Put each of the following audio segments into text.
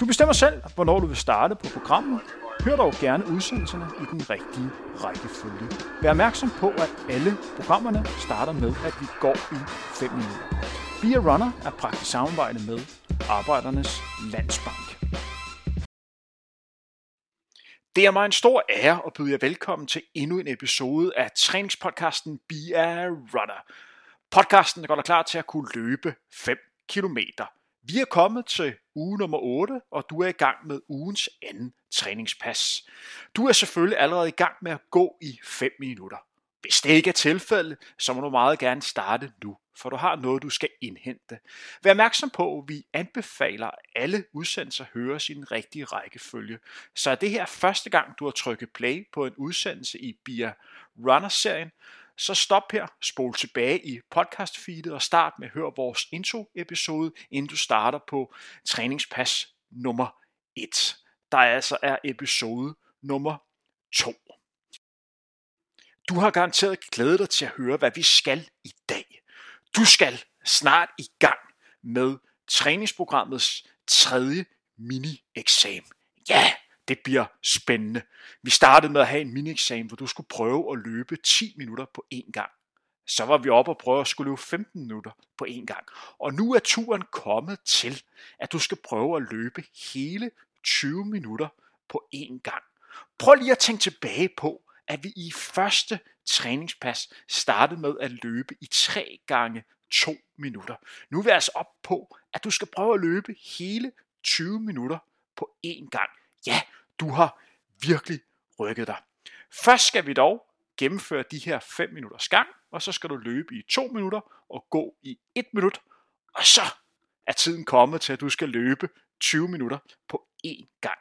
Du bestemmer selv, hvornår du vil starte på programmet. Hør dog gerne udsendelserne i den rigtige rækkefølge. Vær opmærksom på, at alle programmerne starter med, at vi går i 5 minutter. Be a Runner er praktisk samarbejde med Arbejdernes Landsbank. Det er mig en stor ære at byde jer velkommen til endnu en episode af træningspodcasten Be a Runner. Podcasten der går dig klar til at kunne løbe 5 kilometer. Vi er kommet til uge nummer 8, og du er i gang med ugens anden træningspas. Du er selvfølgelig allerede i gang med at gå i 5 minutter. Hvis det ikke er tilfældet, så må du meget gerne starte nu, for du har noget, du skal indhente. Vær opmærksom på, at vi anbefaler, at alle udsendelser høre i den rigtige rækkefølge. Så er det her første gang, du har trykket play på en udsendelse i Bia Runner-serien, så stop her, spol tilbage i podcastfeedet og start med at høre vores intro-episode, inden du starter på træningspas nummer 1. Der altså er episode nummer 2. Du har garanteret glædet dig til at høre, hvad vi skal i dag. Du skal snart i gang med træningsprogrammets tredje mini-eksamen. Ja, det bliver spændende. Vi startede med at have en mini-eksamen, hvor du skulle prøve at løbe 10 minutter på én gang. Så var vi oppe og prøve at skulle løbe 15 minutter på én gang. Og nu er turen kommet til, at du skal prøve at løbe hele 20 minutter på én gang. Prøv lige at tænke tilbage på, at vi i første træningspas startede med at løbe i 3 gange 2 minutter. Nu er vi altså op på, at du skal prøve at løbe hele 20 minutter på én gang. Ja, du har virkelig rykket dig. Først skal vi dog gennemføre de her 5 minutters gang, og så skal du løbe i 2 minutter og gå i 1 minut, og så er tiden kommet til, at du skal løbe 20 minutter på én gang.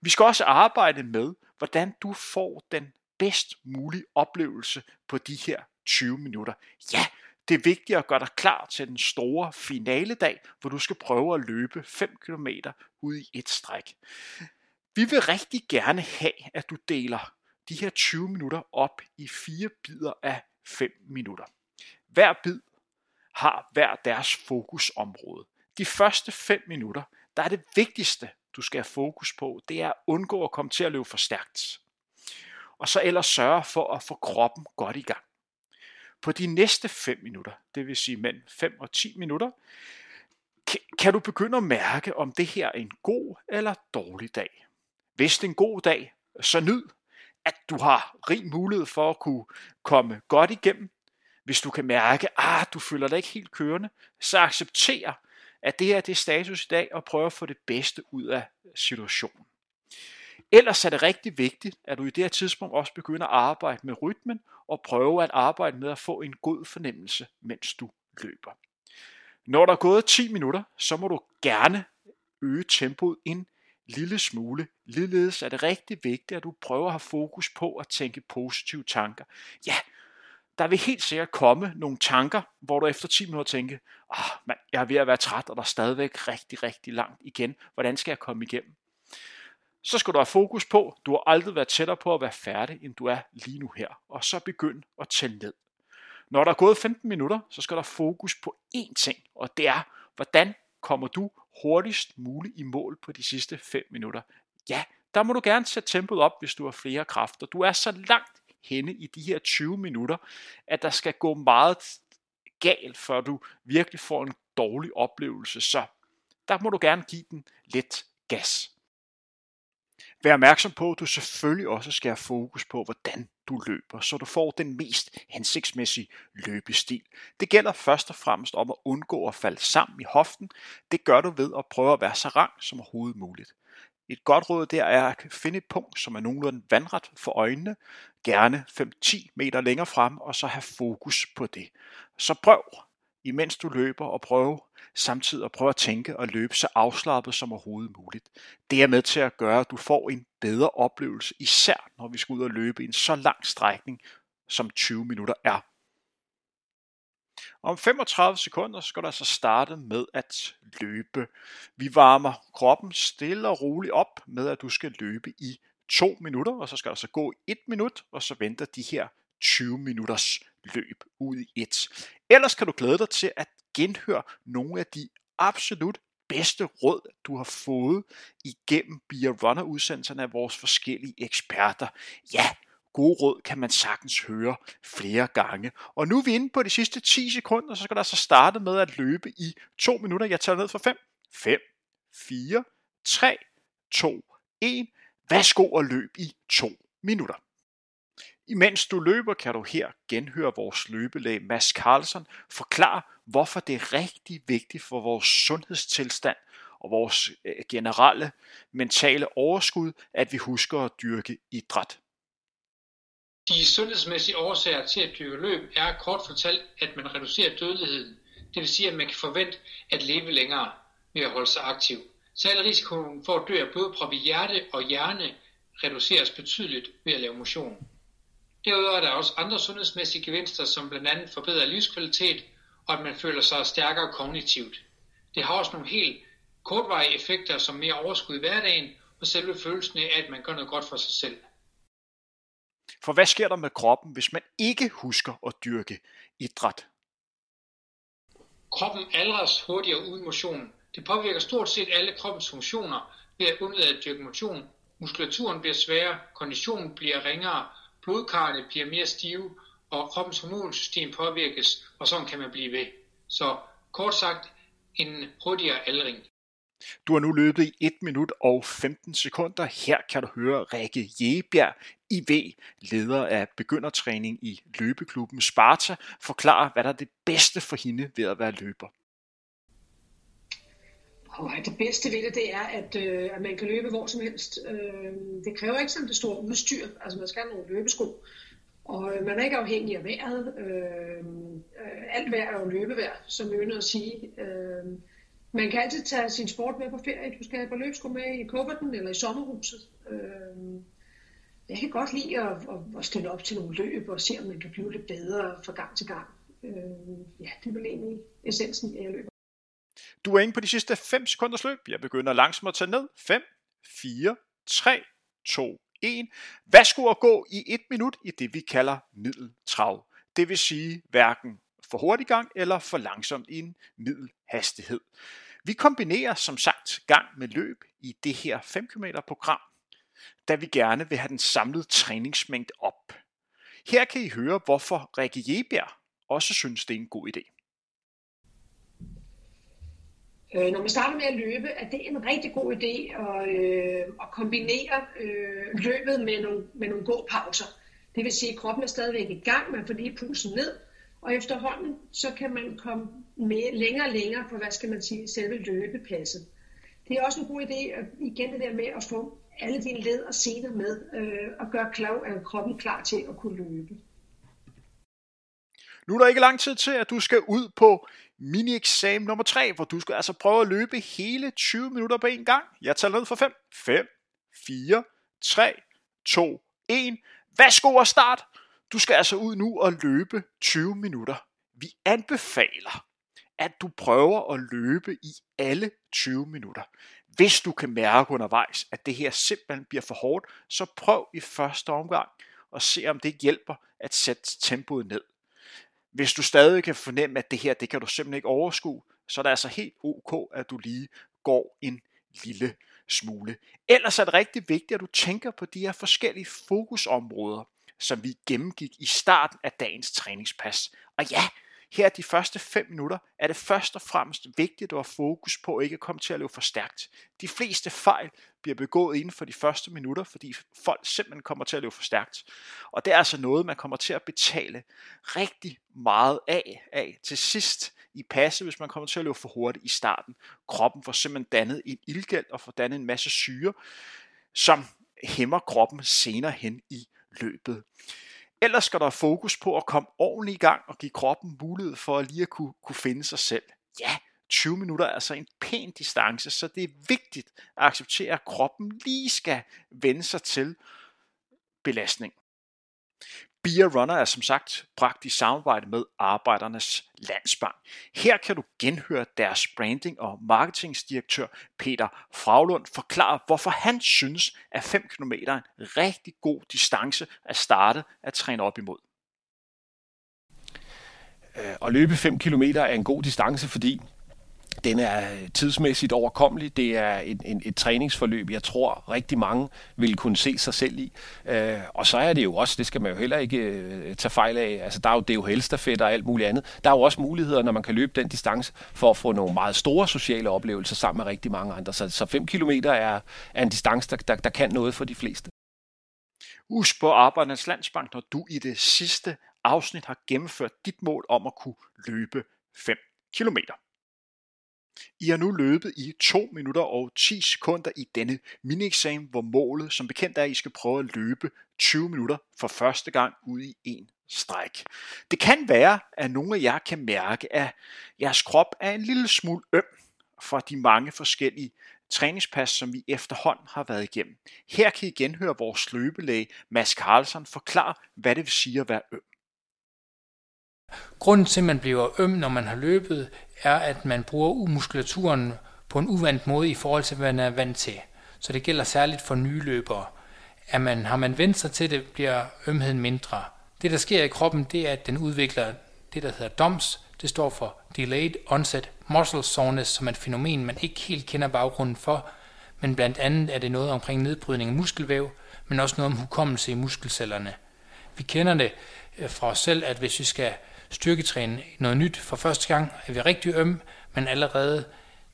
Vi skal også arbejde med, hvordan du får den bedst mulige oplevelse på de her 20 minutter. Ja, det er vigtigt at gøre dig klar til den store finaledag, hvor du skal prøve at løbe 5 km ud i et stræk. Vi vil rigtig gerne have, at du deler de her 20 minutter op i fire bidder af 5 minutter. Hver bid har hver deres fokusområde. De første 5 minutter, der er det vigtigste, du skal have fokus på, det er at undgå at komme til at løbe for stærkt. Og så ellers sørge for at få kroppen godt i gang. På de næste 5 minutter, det vil sige mellem 5 og 10 minutter, kan du begynde at mærke, om det her er en god eller dårlig dag. Hvis det er en god dag, så nyd, at du har rig mulighed for at kunne komme godt igennem. Hvis du kan mærke, at ah, du føler dig ikke helt kørende, så accepter, at det her det er status i dag, og prøv at få det bedste ud af situationen. Ellers er det rigtig vigtigt, at du i det her tidspunkt også begynder at arbejde med rytmen og prøve at arbejde med at få en god fornemmelse, mens du løber. Når der er gået 10 minutter, så må du gerne øge tempoet en lille smule. Ligeledes er det rigtig vigtigt, at du prøver at have fokus på at tænke positive tanker. Ja, der vil helt sikkert komme nogle tanker, hvor du efter 10 minutter tænker, ah, man, jeg er ved at være træt, og der er stadigvæk rigtig, rigtig langt igen. Hvordan skal jeg komme igennem? Så skal du have fokus på, du har aldrig været tættere på at være færdig, end du er lige nu her. Og så begynd at tælle ned. Når der er gået 15 minutter, så skal der fokus på én ting, og det er, hvordan kommer du hurtigst muligt i mål på de sidste 5 minutter. Ja, der må du gerne sætte tempoet op, hvis du har flere kræfter. Du er så langt henne i de her 20 minutter, at der skal gå meget galt, før du virkelig får en dårlig oplevelse. Så der må du gerne give den lidt gas. Vær opmærksom på, at du selvfølgelig også skal have fokus på, hvordan du løber, så du får den mest hensigtsmæssige løbestil. Det gælder først og fremmest om at undgå at falde sammen i hoften. Det gør du ved at prøve at være så rank som overhovedet muligt. Et godt råd der er at finde et punkt, som er nogenlunde vandret for øjnene, gerne 5-10 meter længere frem, og så have fokus på det. Så prøv imens du løber og prøve samtidig at prøve at tænke og løbe så afslappet som overhovedet muligt. Det er med til at gøre, at du får en bedre oplevelse, især når vi skal ud og løbe en så lang strækning, som 20 minutter er. Om 35 sekunder skal du altså starte med at løbe. Vi varmer kroppen stille og roligt op med, at du skal løbe i 2 minutter, og så skal der så altså gå 1 minut, og så venter de her 20 minutters løb ud i et. Ellers kan du glæde dig til at genhøre nogle af de absolut bedste råd, du har fået igennem Beer Runner udsendelserne af vores forskellige eksperter. Ja, gode råd kan man sagtens høre flere gange. Og nu er vi inde på de sidste 10 sekunder, så skal der så starte med at løbe i 2 minutter. Jeg tager ned for 5, 5, 4, 3, 2, 1. Værsgo og løb i 2 minutter. Imens du løber, kan du her genhøre vores løbelæge Mads Carlsen forklare, hvorfor det er rigtig vigtigt for vores sundhedstilstand og vores øh, generelle mentale overskud, at vi husker at dyrke idræt. De sundhedsmæssige årsager til at dyrke løb er kort fortalt, at man reducerer dødeligheden. Det vil sige, at man kan forvente at leve længere ved at holde sig aktiv. Særlig risikoen for at dø af blodprop i hjerte og hjerne reduceres betydeligt ved at lave motion. Derudover er der også andre sundhedsmæssige gevinster, som blandt andet forbedrer livskvalitet og at man føler sig stærkere kognitivt. Det har også nogle helt kortvarige effekter som mere overskud i hverdagen og selve følelsen af, at man gør noget godt for sig selv. For hvad sker der med kroppen, hvis man ikke husker at dyrke idræt? Kroppen aldres hurtigere uden motion. Det påvirker stort set alle kroppens funktioner ved at undlade at dyrke motion. Muskulaturen bliver sværere, konditionen bliver ringere, blodkarrene bliver mere stive, og kroppens hormonsystem påvirkes, og sådan kan man blive ved. Så kort sagt, en hurtigere aldring. Du har nu løbet i 1 minut og 15 sekunder. Her kan du høre Rikke Jebjerg, IV, leder af begyndertræning i løbeklubben Sparta, forklare, hvad der er det bedste for hende ved at være løber. Og det bedste ved det, det er, at, øh, at man kan løbe hvor som helst. Øh, det kræver ikke sådan det store udstyr. Altså man skal have nogle løbesko. Og øh, man er ikke afhængig af vejret. Øh, øh, alt vejr er jo løbevejr, som vi at sige. Øh, man kan altid tage sin sport med på ferie. Du skal have på løbsko med i kufferten eller i sommerhuset. Øh, jeg kan godt lide at, at, at stille op til nogle løb og se, om man kan blive lidt bedre fra gang til gang. Øh, ja, det er vel egentlig essensen af at løbe. Du er inde på de sidste 5 sekunders løb. Jeg begynder langsomt at tage ned. 5, 4, 3, 2, 1. Værsgo at gå i et minut i det, vi kalder middeltrav. Det vil sige hverken for hurtig gang eller for langsomt i en middelhastighed. Vi kombinerer som sagt gang med løb i det her 5 km program, da vi gerne vil have den samlede træningsmængde op. Her kan I høre, hvorfor Rikke Jebjerg også synes, det er en god idé. Øh, når man starter med at løbe, at det er en rigtig god idé at, øh, at kombinere øh, løbet med nogle, med nogle gåpauser. Det vil sige, at kroppen er stadigvæk i gang, man får lige pulsen ned, og efterhånden så kan man komme med, længere og længere på, hvad skal man sige, selve løbepasset. Det er også en god idé, at, igen det der med at få alle dine led og sener med, øh, og gøre klar, at kroppen klar til at kunne løbe. Nu er der ikke lang tid til, at du skal ud på mini-eksamen nummer 3, hvor du skal altså prøve at løbe hele 20 minutter på en gang. Jeg tager ned for 5. 5, 4, 3, 2, 1. Værsgo og start. Du skal altså ud nu og løbe 20 minutter. Vi anbefaler, at du prøver at løbe i alle 20 minutter. Hvis du kan mærke undervejs, at det her simpelthen bliver for hårdt, så prøv i første omgang og se om det hjælper at sætte tempoet ned. Hvis du stadig kan fornemme, at det her, det kan du simpelthen ikke overskue, så er det altså helt ok, at du lige går en lille smule. Ellers er det rigtig vigtigt, at du tænker på de her forskellige fokusområder, som vi gennemgik i starten af dagens træningspas. Og ja, her de første 5 minutter er det først og fremmest vigtigt at have fokus på at ikke komme til at løbe for stærkt. De fleste fejl bliver begået inden for de første minutter, fordi folk simpelthen kommer til at løbe for stærkt. Og det er altså noget, man kommer til at betale rigtig meget af, af til sidst i passe, hvis man kommer til at løbe for hurtigt i starten. Kroppen får simpelthen dannet en ildgæld og får dannet en masse syre, som hæmmer kroppen senere hen i løbet. Ellers skal der fokus på at komme ordentligt i gang og give kroppen mulighed for at lige at kunne, kunne finde sig selv. Ja, 20 minutter er altså en pæn distance, så det er vigtigt at acceptere, at kroppen lige skal vende sig til belastning. Beer Runner er som sagt bragt i samarbejde med Arbejdernes Landsbank. Her kan du genhøre deres branding- og marketingsdirektør Peter Fraglund forklare, hvorfor han synes, at 5 km er en rigtig god distance at starte at træne op imod. Øh, at løbe 5 km er en god distance, fordi den er tidsmæssigt overkommelig. Det er et, et, et træningsforløb, jeg tror rigtig mange vil kunne se sig selv i. Øh, og så er det jo også, det skal man jo heller ikke øh, tage fejl af, altså der er jo det jo helstafet og alt muligt andet. Der er jo også muligheder, når man kan løbe den distance, for at få nogle meget store sociale oplevelser sammen med rigtig mange andre. Så, så 5 km er, er en distance, der, der, der kan noget for de fleste. Husk på Arbejdernes Landsbank, når du i det sidste afsnit har gennemført dit mål om at kunne løbe 5 kilometer. I har nu løbet i 2 minutter og 10 sekunder i denne mini-eksamen, hvor målet som bekendt er, at I skal prøve at løbe 20 minutter for første gang ud i en stræk. Det kan være, at nogle af jer kan mærke, at jeres krop er en lille smule øm fra de mange forskellige træningspas, som vi efterhånden har været igennem. Her kan I genhøre vores løbelæge Mads Carlsen forklare, hvad det vil sige at være øm. Grunden til, at man bliver øm, når man har løbet, er, at man bruger muskulaturen på en uvandt måde i forhold til, hvad man er vant til. Så det gælder særligt for nye løbere. Er man, har man vendt sig til det, bliver ømheden mindre. Det, der sker i kroppen, det er, at den udvikler det, der hedder DOMS. Det står for Delayed Onset Muscle Soreness, som er et fænomen, man ikke helt kender baggrunden for, men blandt andet er det noget omkring nedbrydning af muskelvæv, men også noget om hukommelse i muskelcellerne. Vi kender det øh, fra os selv, at hvis vi skal styrketræne noget nyt for første gang, er vi rigtig øm, men allerede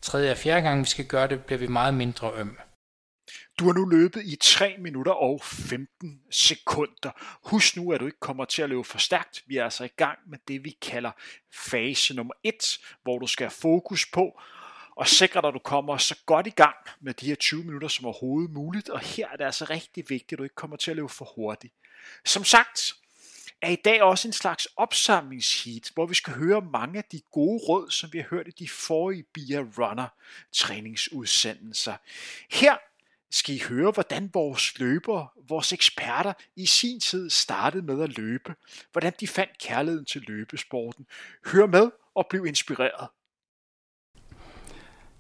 tredje og fjerde gang, vi skal gøre det, bliver vi meget mindre øm. Du har nu løbet i 3 minutter og 15 sekunder. Husk nu, at du ikke kommer til at løbe for stærkt. Vi er altså i gang med det, vi kalder fase nummer 1, hvor du skal have fokus på og sikre dig, at du kommer så godt i gang med de her 20 minutter som overhovedet muligt. Og her er det altså rigtig vigtigt, at du ikke kommer til at løbe for hurtigt. Som sagt, er i dag også en slags opsamlingsheat, hvor vi skal høre mange af de gode råd, som vi har hørt i de forrige Bia Runner træningsudsendelser. Her skal I høre, hvordan vores løbere, vores eksperter i sin tid startede med at løbe, hvordan de fandt kærligheden til løbesporten. Hør med og bliv inspireret.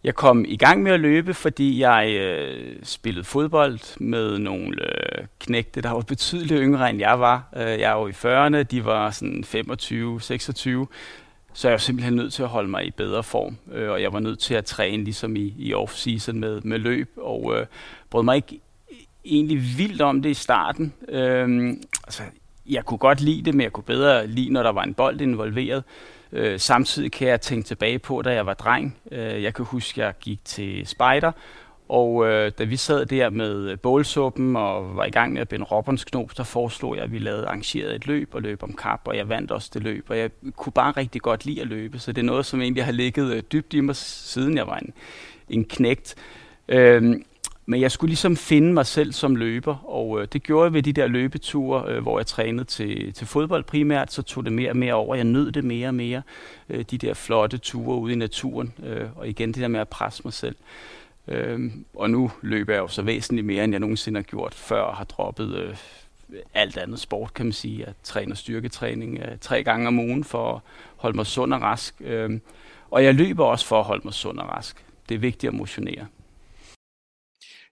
Jeg kom i gang med at løbe, fordi jeg øh, spillede fodbold med nogle øh, knægte, der var betydeligt yngre end jeg var. Øh, jeg var i 40'erne, de var sådan 25-26, så jeg var simpelthen nødt til at holde mig i bedre form. Øh, og jeg var nødt til at træne ligesom i, i off-season med, med løb, og øh, brød mig ikke egentlig vildt om det i starten. Øh, altså, jeg kunne godt lide det, men jeg kunne bedre lide, når der var en bold involveret. Øh, samtidig kan jeg tænke tilbage på, da jeg var dreng. Øh, jeg kan huske, at jeg gik til spejder, og øh, da vi sad der med bålsuppen og var i gang med at binde Robbons knop, så foreslog jeg, at vi lavede arrangeret et løb og løb om kap, og jeg vandt også det løb. Og jeg kunne bare rigtig godt lide at løbe, så det er noget, som egentlig har ligget øh, dybt i mig, siden jeg var en, en knægt. Øhm, men jeg skulle ligesom finde mig selv som løber, og øh, det gjorde jeg ved de der løbeture, øh, hvor jeg trænede til, til fodbold primært, så tog det mere og mere over. Jeg nød det mere og mere, øh, de der flotte ture ude i naturen, øh, og igen det der med at presse mig selv. Øh, og nu løber jeg jo så væsentligt mere, end jeg nogensinde har gjort før, og har droppet øh, alt andet sport, kan man sige. Jeg træner styrketræning øh, tre gange om ugen for at holde mig sund og rask. Øh, og jeg løber også for at holde mig sund og rask. Det er vigtigt at motionere.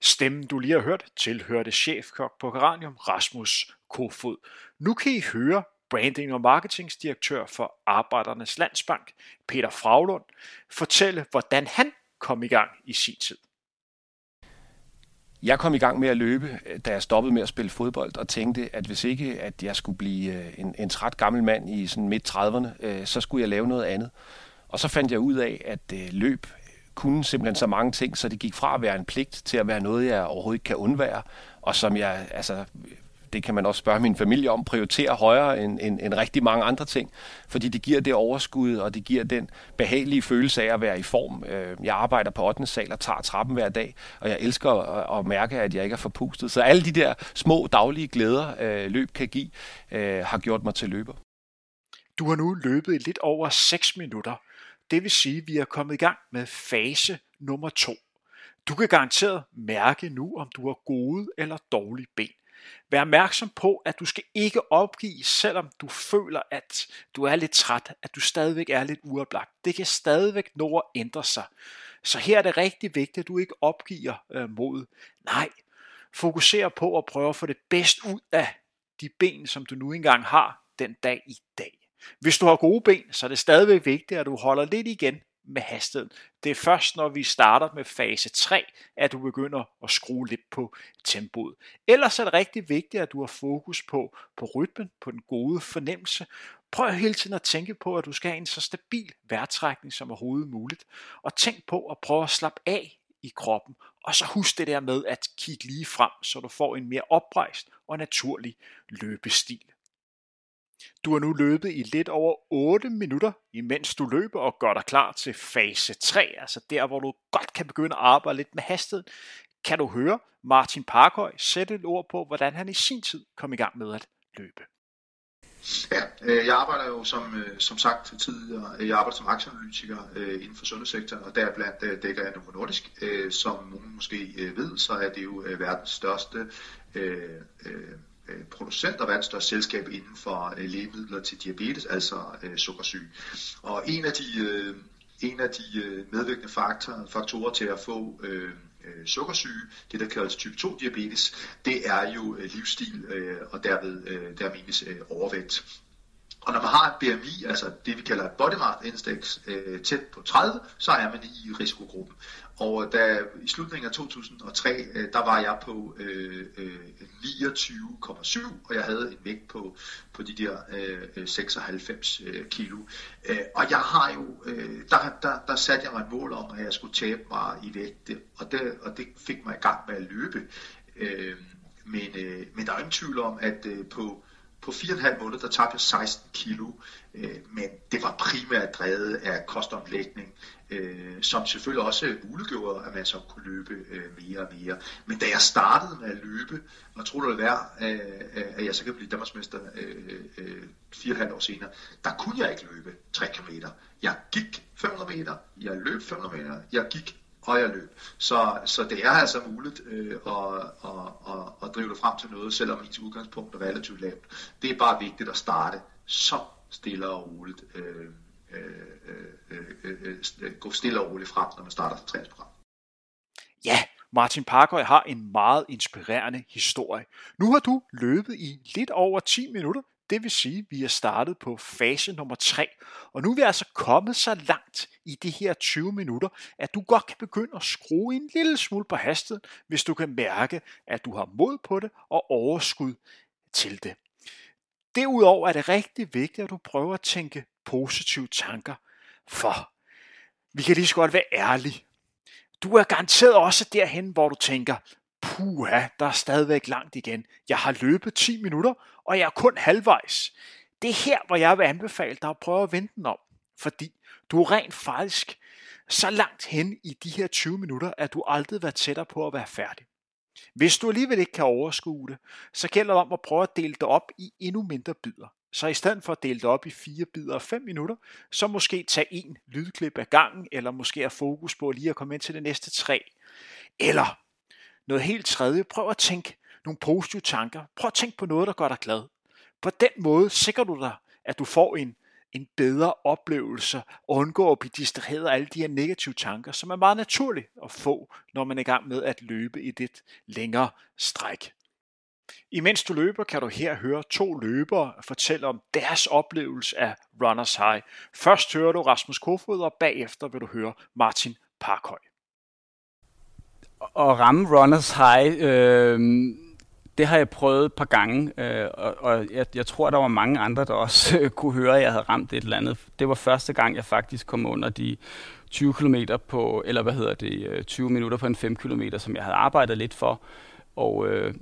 Stemmen, du lige har hørt, tilhørte chefkok på Geranium, Rasmus Kofod. Nu kan I høre branding- og marketingsdirektør for Arbejdernes Landsbank, Peter Fraglund, fortælle, hvordan han kom i gang i sin tid. Jeg kom i gang med at løbe, da jeg stoppede med at spille fodbold, og tænkte, at hvis ikke at jeg skulle blive øh, en, en træt gammel mand i sådan midt 30'erne, øh, så skulle jeg lave noget andet. Og så fandt jeg ud af, at øh, løb kunne simpelthen så mange ting, så det gik fra at være en pligt til at være noget, jeg overhovedet ikke kan undvære, og som jeg altså det kan man også spørge min familie om, prioriterer højere end, end, end rigtig mange andre ting, fordi det giver det overskud, og det giver den behagelige følelse af at være i form. Øh, jeg arbejder på 8. sal og tager trappen hver dag, og jeg elsker at, at mærke, at jeg ikke er forpustet. Så alle de der små daglige glæder, øh, løb kan give, øh, har gjort mig til løber. Du har nu løbet i lidt over 6 minutter. Det vil sige, at vi er kommet i gang med fase nummer 2. Du kan garanteret mærke nu, om du har gode eller dårlige ben. Vær opmærksom på, at du skal ikke opgive, selvom du føler, at du er lidt træt, at du stadigvæk er lidt uoplagt. Det kan stadigvæk nå at ændre sig. Så her er det rigtig vigtigt, at du ikke opgiver øh, mod. Nej, fokuser på at prøve at få det bedst ud af de ben, som du nu engang har den dag i dag. Hvis du har gode ben, så er det stadigvæk vigtigt, at du holder lidt igen med hastigheden. Det er først, når vi starter med fase 3, at du begynder at skrue lidt på tempoet. Ellers er det rigtig vigtigt, at du har fokus på, på rytmen, på den gode fornemmelse. Prøv hele tiden at tænke på, at du skal have en så stabil vejrtrækning som overhovedet muligt. Og tænk på at prøve at slappe af i kroppen. Og så husk det der med at kigge lige frem, så du får en mere oprejst og naturlig løbestil. Du har nu løbet i lidt over 8 minutter, imens du løber og gør dig klar til fase 3, altså der, hvor du godt kan begynde at arbejde lidt med hastigheden. Kan du høre Martin Parkhøj sætte et ord på, hvordan han i sin tid kom i gang med at løbe? Ja, øh, jeg arbejder jo som, øh, som sagt tidligere, øh, jeg arbejder som aktieanalytiker øh, inden for sundhedssektoren, og deriblandt øh, dækker jeg Novo Nordisk. Øh, som nogen måske ved, så er det jo verdens største Øh, producent og verdens største selskab inden for øh, lægemidler til diabetes, altså øh, sukkersyge. Og en af de, en af de medvirkende faktorer, faktorer til at få øh, øh, sukkersyge, det der kaldes type 2 diabetes, det er jo øh, livsstil øh, og derved øh, der menes øh, overvægt. Og når man har et BMI, altså det vi kalder et body mass index, øh, tæt på 30, så er man i risikogruppen. Og da i slutningen af 2003, øh, der var jeg på øh, øh, 29,7, og jeg havde en vægt på, på de der øh, 96 øh, kilo. Øh, og jeg har jo, øh, der, der, der satte jeg mig et mål om, at jeg skulle tabe mig i vægt, og det, og det fik mig i gang med at løbe. Øh, men, øh, men der er ingen tvivl om, at øh, på på 4,5 måneder, der tabte jeg 16 kilo, øh, men det var primært drevet af kostomlægning, øh, som selvfølgelig også muliggjorde, at man så kunne løbe øh, mere og mere. Men da jeg startede med at løbe, og troede det være, øh, øh, at jeg så kan blive Danmarksmester øh, øh, 4,5 år senere, der kunne jeg ikke løbe 3 km. Jeg gik 500 meter, jeg løb 500 meter, jeg gik og løb. Så, så det er altså muligt øh, at, at, at, at drive det frem til noget, selvom ens udgangspunkt er relativt lavt. Det er bare vigtigt at starte så stille og roligt. Øh, øh, øh, øh, gå stille og roligt frem, når man starter sit træningsprogram. Ja, Martin Parkøj har en meget inspirerende historie. Nu har du løbet i lidt over 10 minutter, det vil sige, at vi er startet på fase nummer 3, og nu er vi altså kommet så langt i de her 20 minutter, at du godt kan begynde at skrue en lille smule på hastigheden, hvis du kan mærke, at du har mod på det og overskud til det. Derudover er det rigtig vigtigt, at du prøver at tænke positive tanker, for vi kan lige så godt være ærlige. Du er garanteret også derhen, hvor du tænker, puha, der er stadigvæk langt igen. Jeg har løbet 10 minutter, og jeg er kun halvvejs. Det er her, hvor jeg vil anbefale dig at prøve at vente den om, fordi du er rent faktisk så langt hen i de her 20 minutter, at du aldrig været tættere på at være færdig. Hvis du alligevel ikke kan overskue det, så gælder det om at prøve at dele det op i endnu mindre bidder. Så i stedet for at dele det op i fire bidder og fem minutter, så måske tage en lydklip af gangen, eller måske have fokus på lige at komme ind til det næste tre. Eller noget helt tredje, prøv at tænke nogle positive tanker. Prøv at tænke på noget, der gør dig glad. På den måde sikrer du dig, at du får en, en bedre oplevelse og undgår at blive distraheret af alle de her negative tanker, som er meget naturligt at få, når man er i gang med at løbe i det længere stræk. Imens du løber, kan du her høre to løbere fortælle om deres oplevelse af Runners High. Først hører du Rasmus Kofod, og bagefter vil du høre Martin Parkhøj at ramme runners high, øh, det har jeg prøvet et par gange, øh, og, og jeg, jeg tror, der var mange andre, der også øh, kunne høre, at jeg havde ramt et eller andet. Det var første gang, jeg faktisk kom under de 20 km på, eller hvad hedder det, øh, 20 minutter på en 5 km, som jeg havde arbejdet lidt for. Og øh,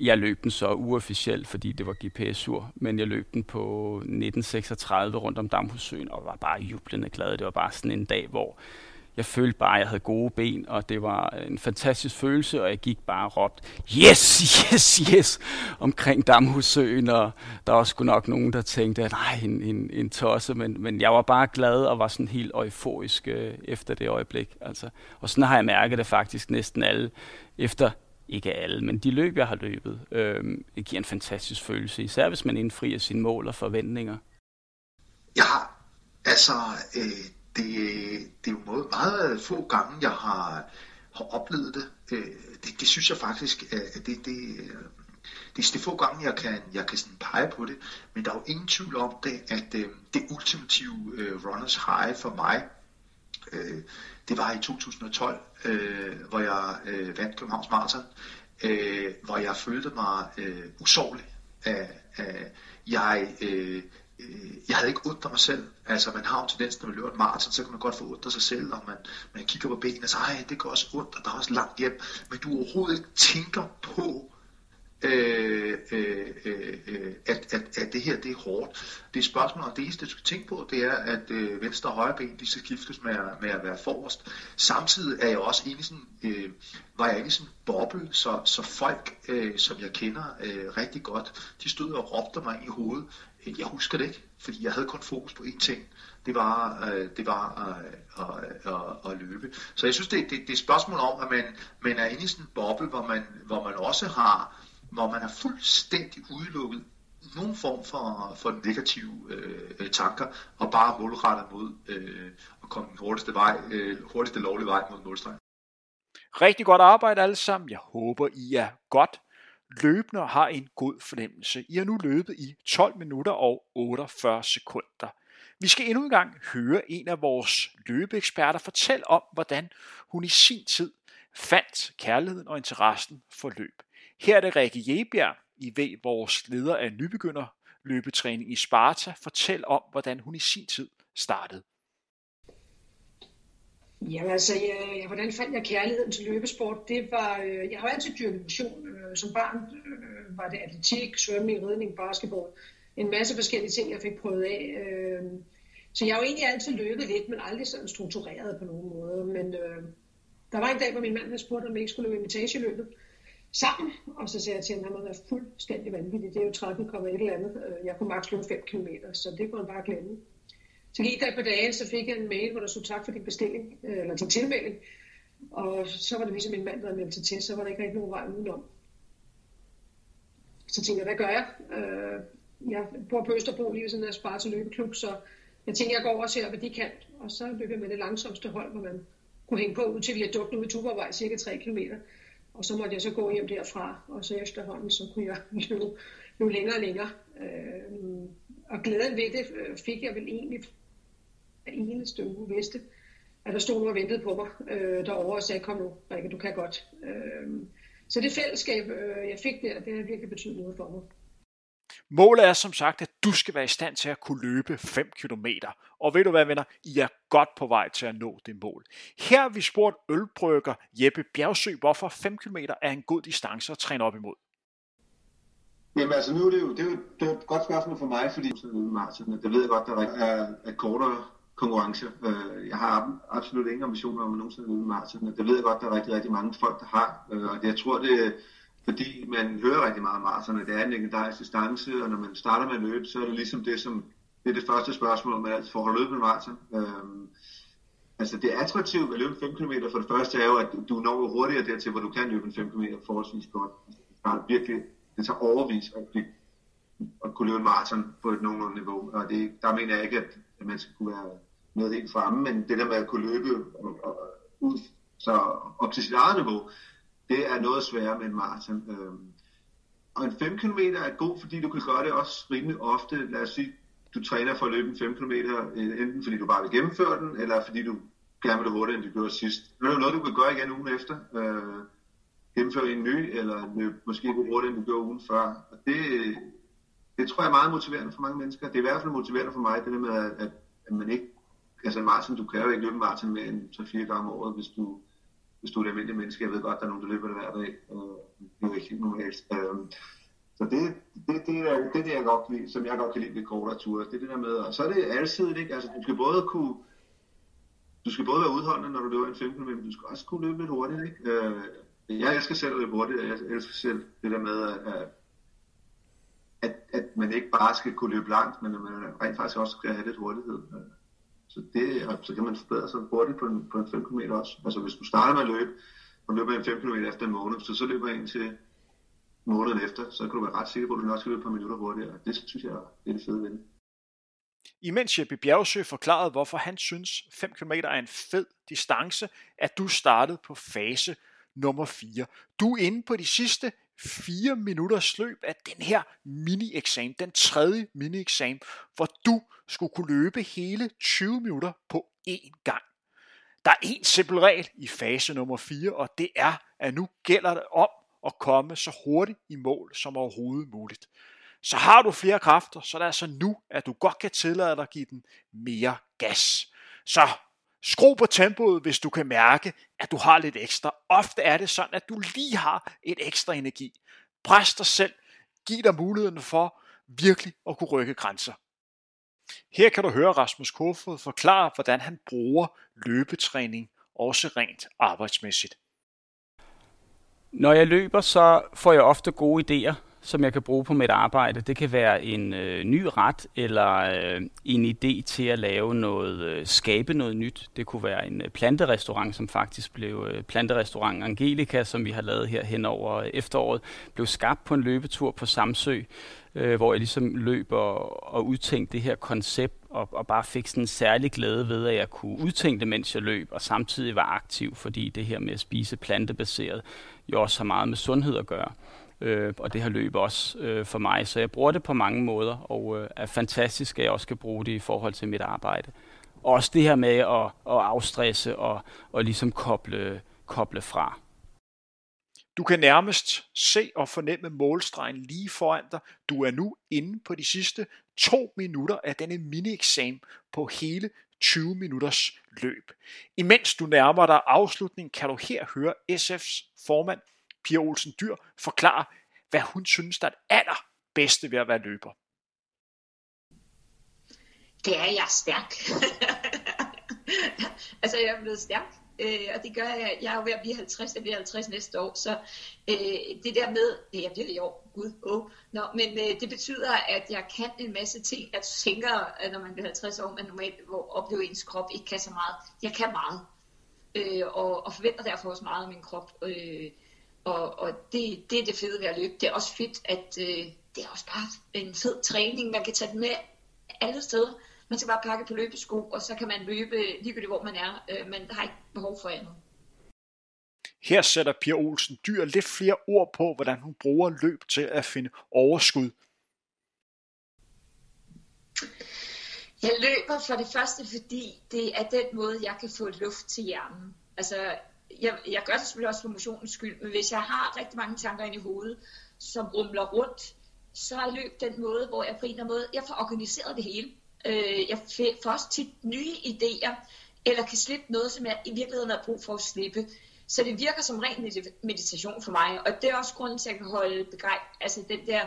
Jeg løb den så uofficielt, fordi det var GPS-ur, men jeg løb den på 1936 rundt om Damhussøen og var bare jublende glad. Det var bare sådan en dag, hvor jeg følte bare, at jeg havde gode ben, og det var en fantastisk følelse, og jeg gik bare og råbte, yes, yes, yes, omkring Damhussøen, og der var sgu nok nogen, der tænkte, at nej, en, en, en tosse, men, men jeg var bare glad og var sådan helt euforisk øh, efter det øjeblik. Altså. Og sådan har jeg mærket det faktisk næsten alle, efter ikke alle, men de løb, jeg har løbet, øh, det giver en fantastisk følelse, især hvis man indfrier sine mål og forventninger. Ja, altså, øh, det, det er jo meget, meget få gange, jeg har, har oplevet det. Øh, det. Det synes jeg faktisk, at det, det, øh, det er de få gange, jeg kan, jeg kan sådan pege på det, men der er jo ingen tvivl om det, at øh, det ultimative runners high for mig, det var i 2012, hvor jeg vandt Københavns Marathon, hvor jeg følte mig usårlig. Jeg, Øh, jeg havde ikke ondt af mig selv. Altså man har jo tendens, når man løber en maraton, så kan man godt få ondt af sig selv, og man, man kigger på benene og siger, det går også ondt, og der er også langt hjem. Men du overhovedet ikke tænker på, øh, øh, øh, at, at, at det her det er hårdt. Det er spørgsmål og det eneste, du skal tænke på, det er, at øh, venstre og højre ben, de skal skiftes med, med at være forrest. Samtidig er jeg også inde i sådan, øh, var jeg ikke sådan en boble, så, så folk, øh, som jeg kender øh, rigtig godt, de stod og råbte mig i hovedet. Jeg husker det ikke, fordi jeg havde kun fokus på én ting. Det var, øh, det var øh, at, at, at løbe. Så jeg synes, det, det, det er et spørgsmål om, at man, man er inde i sådan en boble, hvor man, hvor man også har hvor man er fuldstændig udelukket nogen form for, for negative øh, tanker, og bare målretter mod øh, at komme den hurtigste, vej, øh, hurtigste lovlige vej mod målstregen. Rigtig godt arbejde alle sammen. Jeg håber, I er godt løbende og har en god fornemmelse. I har nu løbet i 12 minutter og 48 sekunder. Vi skal endnu en gang høre en af vores løbeeksperter fortælle om, hvordan hun i sin tid fandt kærligheden og interessen for løb. Her er det Rikke Jebjerg, I ved vores leder af nybegynder løbetræning i Sparta, fortæl om, hvordan hun i sin tid startede. Jamen altså, jeg, jeg, hvordan fandt jeg kærligheden til løbesport? Det var, øh, jeg har altid dyrket motion. Øh, som barn øh, var det atletik, svømning, ridning, basketball. En masse forskellige ting, jeg fik prøvet af. Øh, så jeg har jo egentlig altid løbet lidt, men aldrig sådan struktureret på nogen måde. Men øh, der var en dag, hvor min mand havde spurgt, om jeg ikke skulle løbe imitageløbet sammen, og så sagde jeg til ham, at han havde været fuldstændig vanvittig. Det er jo 13, et eller andet. Øh, jeg kunne maks løbe 5 km, så det kunne han bare glemme. Så gik der et par dage, så fik jeg en mail, hvor der stod tak for din bestilling, øh, eller din tilmelding. Og så var det ligesom min mand, der havde meldt sig til, så var der ikke rigtig nogen vej udenom. Så tænkte jeg, hvad gør jeg? Øh, jeg bor på Østerbro lige ved sådan en Sparta løbeklub, så jeg tænkte, jeg går over og ser, hvad de kan. Og så løb jeg med det langsomste hold, hvor man kunne hænge på ud til Viadukt ud i Tuborgvej, cirka 3 km. Og så måtte jeg så gå hjem derfra, og så efterhånden, så kunne jeg løbe, løbe længere og længere. Øh, og glæden ved det øh, fik jeg vel egentlig eneste uge vidste, at der stod nogen og ventede på mig øh, derovre og sagde, kom nu, Rikke, du kan godt. Øh, så det fællesskab, øh, jeg fik der, det har virkelig betydet noget for mig. Målet er som sagt, at du skal være i stand til at kunne løbe 5 km. Og ved du hvad, venner? I er godt på vej til at nå det mål. Her har vi spurgt ølbrygger Jeppe Bjergsø, hvorfor 5 km er en god distance at træne op imod. Jamen altså, nu er det jo, det er jo, det er et godt spørgsmål for mig, fordi Martin, det ved jeg godt, der er, er kortere konkurrence. Øh, jeg har absolut ingen ambitioner om at nogensinde løbe Martin. Det ved jeg godt, der er rigtig, rigtig mange folk, der har. Øh, og det, jeg tror, det, fordi man hører rigtig meget om maraton, det er en legendarisk distance, og når man starter med at løbe, så er det ligesom det, som det er det første spørgsmål, man altid får, har løbet en maraton? Øhm, altså det attraktive ved at løbe 5 km for det første er jo, at du når hurtigere dertil, hvor du kan løbe en 5 km forholdsvis godt. Altså, det er virkelig, det tager overvis at, blive, at kunne løbe en maraton på et nogenlunde niveau, og det, der mener jeg ikke, at, at man skal kunne være noget helt fremme, men det der med at kunne løbe og, ud så op til sit eget niveau, det er noget sværere med en maraton. Øhm, og en 5 km er god, fordi du kan gøre det også rimelig ofte. Lad os sige, du træner for at løbe en 5 km, øh, enten fordi du bare vil gennemføre den, eller fordi du gerne vil hurtigere, end du gjorde sidst. Det er noget, du kan gøre igen ugen efter. Øh, gennemføre en ny, eller løbe måske lidt hurtigere, end du gjorde ugen før. Og det, det tror jeg er meget motiverende for mange mennesker. Det er i hvert fald motiverende for mig, det der med, at, at man ikke, altså maraton, du kan jo ikke løbe maraton mere end 3-4 gange om året, hvis du hvis du er et almindeligt menneske. Jeg ved godt, der er nogen, der løber det hver dag. Øh, det er jo ikke helt normalt. Øh, så det, det, det, er, det er det, jeg godt lide, som jeg godt kan lide ved kortere ture. Det er det der med, og så er det alsidigt, ikke? Altså, du skal både kunne, du skal både være udholdende, når du løber en 15 km, men du skal også kunne løbe lidt hurtigt, ikke? Øh, jeg elsker selv at løbe hurtigt, og jeg elsker selv det der med, at, at, at man ikke bare skal kunne løbe langt, men at man rent faktisk også skal have lidt hurtighed. Så, det, så kan man forbedre sig hurtigt på en, på en 5 km også. Altså hvis du starter med at løbe, og løber en 5 km efter en måned, så så løber en til måneden efter, så kan du være ret sikker på, at du nok skal løbe et par minutter hurtigere. Det synes jeg er det fede ved det. Imens Jeppe Bjergsø forklarede, hvorfor han synes 5 km er en fed distance, at du startede på fase nummer 4. Du er inde på de sidste 4 minutters løb af den her mini-eksamen, den tredje mini-eksamen, hvor du skulle kunne løbe hele 20 minutter på én gang. Der er en simpel regel i fase nummer 4, og det er, at nu gælder det om at komme så hurtigt i mål som overhovedet muligt. Så har du flere kræfter, så er det altså nu, at du godt kan tillade dig at give den mere gas. Så skru på tempoet, hvis du kan mærke, at du har lidt ekstra. Ofte er det sådan, at du lige har et ekstra energi. Pres dig selv. Giv dig muligheden for virkelig at kunne rykke grænser. Her kan du høre Rasmus Kofod forklare, hvordan han bruger løbetræning, også rent arbejdsmæssigt. Når jeg løber, så får jeg ofte gode idéer, som jeg kan bruge på mit arbejde. Det kan være en øh, ny ret eller øh, en idé til at lave noget, øh, skabe noget nyt. Det kunne være en øh, planterestaurant, som faktisk blev øh, planterestaurant Angelica, som vi har lavet her hen over efteråret, blev skabt på en løbetur på Samsø, øh, hvor jeg ligesom løb og, og udtænkte det her koncept og, og bare fik sådan en særlig glæde ved, at jeg kunne udtænke det, mens jeg løb, og samtidig var aktiv, fordi det her med at spise plantebaseret jo også har meget med sundhed at gøre øh, og det her løb også øh, for mig. Så jeg bruger det på mange måder, og øh, er fantastisk, at jeg også kan bruge det i forhold til mit arbejde. Også det her med at, at afstresse og, og ligesom koble, koble fra. Du kan nærmest se og fornemme målstregen lige foran dig. Du er nu inde på de sidste to minutter af denne mini-eksamen på hele 20 minutters løb. Imens du nærmer dig afslutningen, kan du her høre SF's formand Pia Olsen Dyr forklare, hvad hun synes, der er det allerbedste ved at være løber. Det er, jeg er stærk. altså, jeg er blevet stærk. Øh, og det gør jeg, jeg er jo ved at blive 50, jeg bliver 50 næste år, så øh, det der med, det jeg bliver det i år, gud, oh. Nå, men øh, det betyder, at jeg kan en masse ting, jeg tænker, at når man bliver 50 år, man normalt hvor oplever ens krop ikke kan så meget. Jeg kan meget, øh, og, og forventer derfor også meget af min krop. Øh, og, og det, det er det fede ved at løbe. Det er også fedt, at øh, det er også bare en fed træning. Man kan tage den med alle steder. Man skal bare pakke på løbesko, og så kan man løbe ligegyldigt, hvor man er. Øh, man har ikke behov for andet. Her sætter Pia Olsen Dyr lidt flere ord på, hvordan hun bruger løb til at finde overskud. Jeg løber for det første, fordi det er den måde, jeg kan få luft til hjernen. Altså, jeg, jeg gør det selvfølgelig også for motionens skyld, men hvis jeg har rigtig mange tanker ind i hovedet, som rumler rundt, så er løb den måde, hvor jeg på en eller anden måde, jeg får organiseret det hele. Øh, jeg får også tit nye idéer, eller kan slippe noget, som jeg i virkeligheden har brug for at slippe. Så det virker som ren meditation for mig, og det er også grunden til, at jeg kan holde begrej- altså den der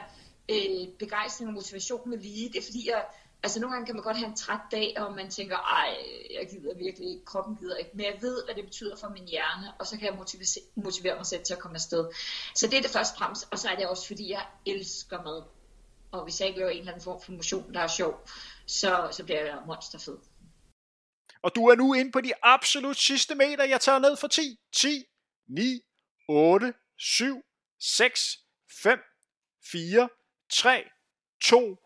øh, begejstring og motivation med lige. Det er fordi, jeg Altså nogle gange kan man godt have en træt dag, og man tænker, ej, jeg gider virkelig ikke, kroppen gider ikke. Men jeg ved, hvad det betyder for min hjerne, og så kan jeg motivere, motivere mig selv til at komme afsted. Så det er det første fremmest, og så er det også fordi, jeg elsker mad. Og hvis jeg ikke laver en eller anden form for motion, der er sjov, så, så bliver jeg monsterfed. Og du er nu inde på de absolut sidste meter. Jeg tager ned for 10, 10, 9, 8, 7, 6, 5, 4, 3, 2,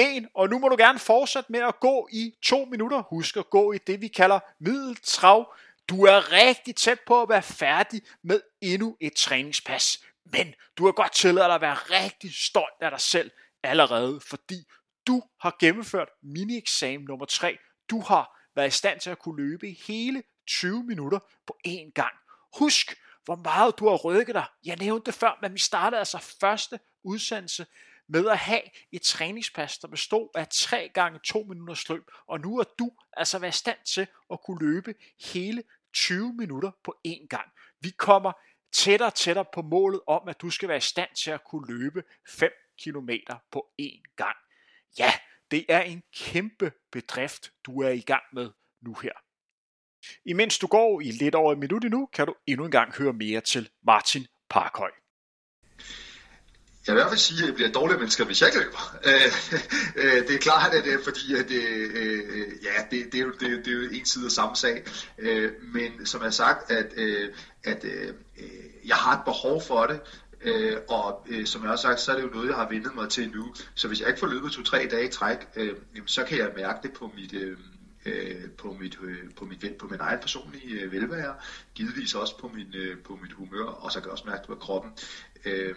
1, og nu må du gerne fortsætte med at gå i 2 minutter. Husk at gå i det, vi kalder middeltrav. Du er rigtig tæt på at være færdig med endnu et træningspas. Men du har godt tilladt dig at være rigtig stolt af dig selv allerede, fordi du har gennemført mini-eksamen nummer 3. Du har været i stand til at kunne løbe hele 20 minutter på én gang. Husk, hvor meget du har rykket dig. Jeg nævnte det før, men vi startede altså første udsendelse med at have et træningspas, der bestod af 3 gange 2 minutters løb, og nu er du altså været i stand til at kunne løbe hele 20 minutter på én gang. Vi kommer tættere og tættere på målet om, at du skal være i stand til at kunne løbe 5 km på én gang. Ja, det er en kæmpe bedrift, du er i gang med nu her. Imens du går i lidt over et minut endnu, kan du endnu en gang høre mere til Martin Parkhøj. Jeg vil i hvert fald sige, at jeg bliver dårligere mennesker, hvis jeg ikke løber. Øh, øh det er klart, at det er fordi, at det, øh, ja, det, det, er jo, det, det er jo en side af samme sag. Øh, men som jeg har sagt, at, at jeg har et behov for det, Øh, og øh, som jeg også har sagt, så er det jo noget, jeg har vendet mig til nu. Så hvis jeg ikke får løbet to-tre dage i træk, øh, så kan jeg mærke det på mit, øh, på mit, på mit, på min egen personlige velvære, givetvis også på, min, på mit humør, og så kan jeg også mærke det på kroppen. Øh,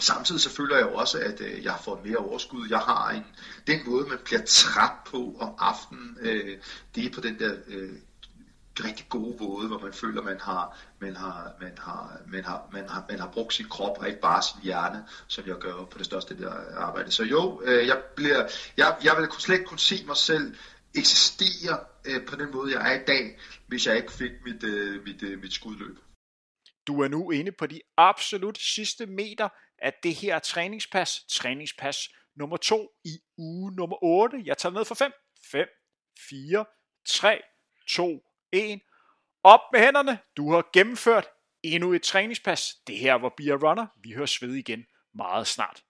Samtidig så føler jeg jo også, at øh, jeg får mere overskud. Jeg har en, den måde, man bliver træt på om aftenen, øh, det er på den der øh, rigtig gode måde, hvor man føler, man har, man har, man har, man har, man har, man har brugt sin krop og ikke bare sin hjerne, som jeg gør på det største der arbejde. Så jo, øh, jeg, bliver, jeg, jeg vil slet ikke kunne se mig selv eksistere øh, på den måde, jeg er i dag, hvis jeg ikke fik mit, øh, mit, øh, mit skudløb. Du er nu inde på de absolut sidste meter at det her træningspas. Træningspas nummer 2 i uge nummer 8. Jeg tager ned for 5. 5, 4, 3, 2, 1. Op med hænderne. Du har gennemført endnu et træningspas. Det her var Beer Runner. Vi hører ved igen meget snart.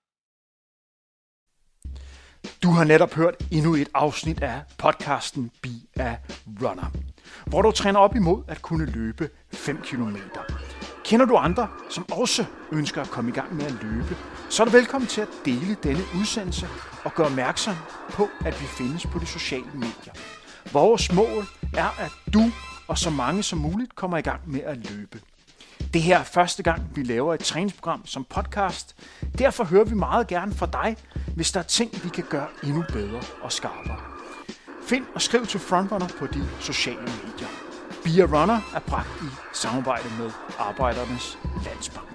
Du har netop hørt endnu et afsnit af podcasten Be a Runner, hvor du træner op imod at kunne løbe 5 km. Kender du andre, som også ønsker at komme i gang med at løbe, så er du velkommen til at dele denne udsendelse og gøre opmærksom på, at vi findes på de sociale medier. Vores mål er, at du og så mange som muligt kommer i gang med at løbe. Det her er første gang, vi laver et træningsprogram som podcast. Derfor hører vi meget gerne fra dig, hvis der er ting, vi kan gøre endnu bedre og skarpere. Find og skriv til Frontrunner på de sociale medier. Beer Runner er bragt i samarbejde med Arbejdernes Landsbank.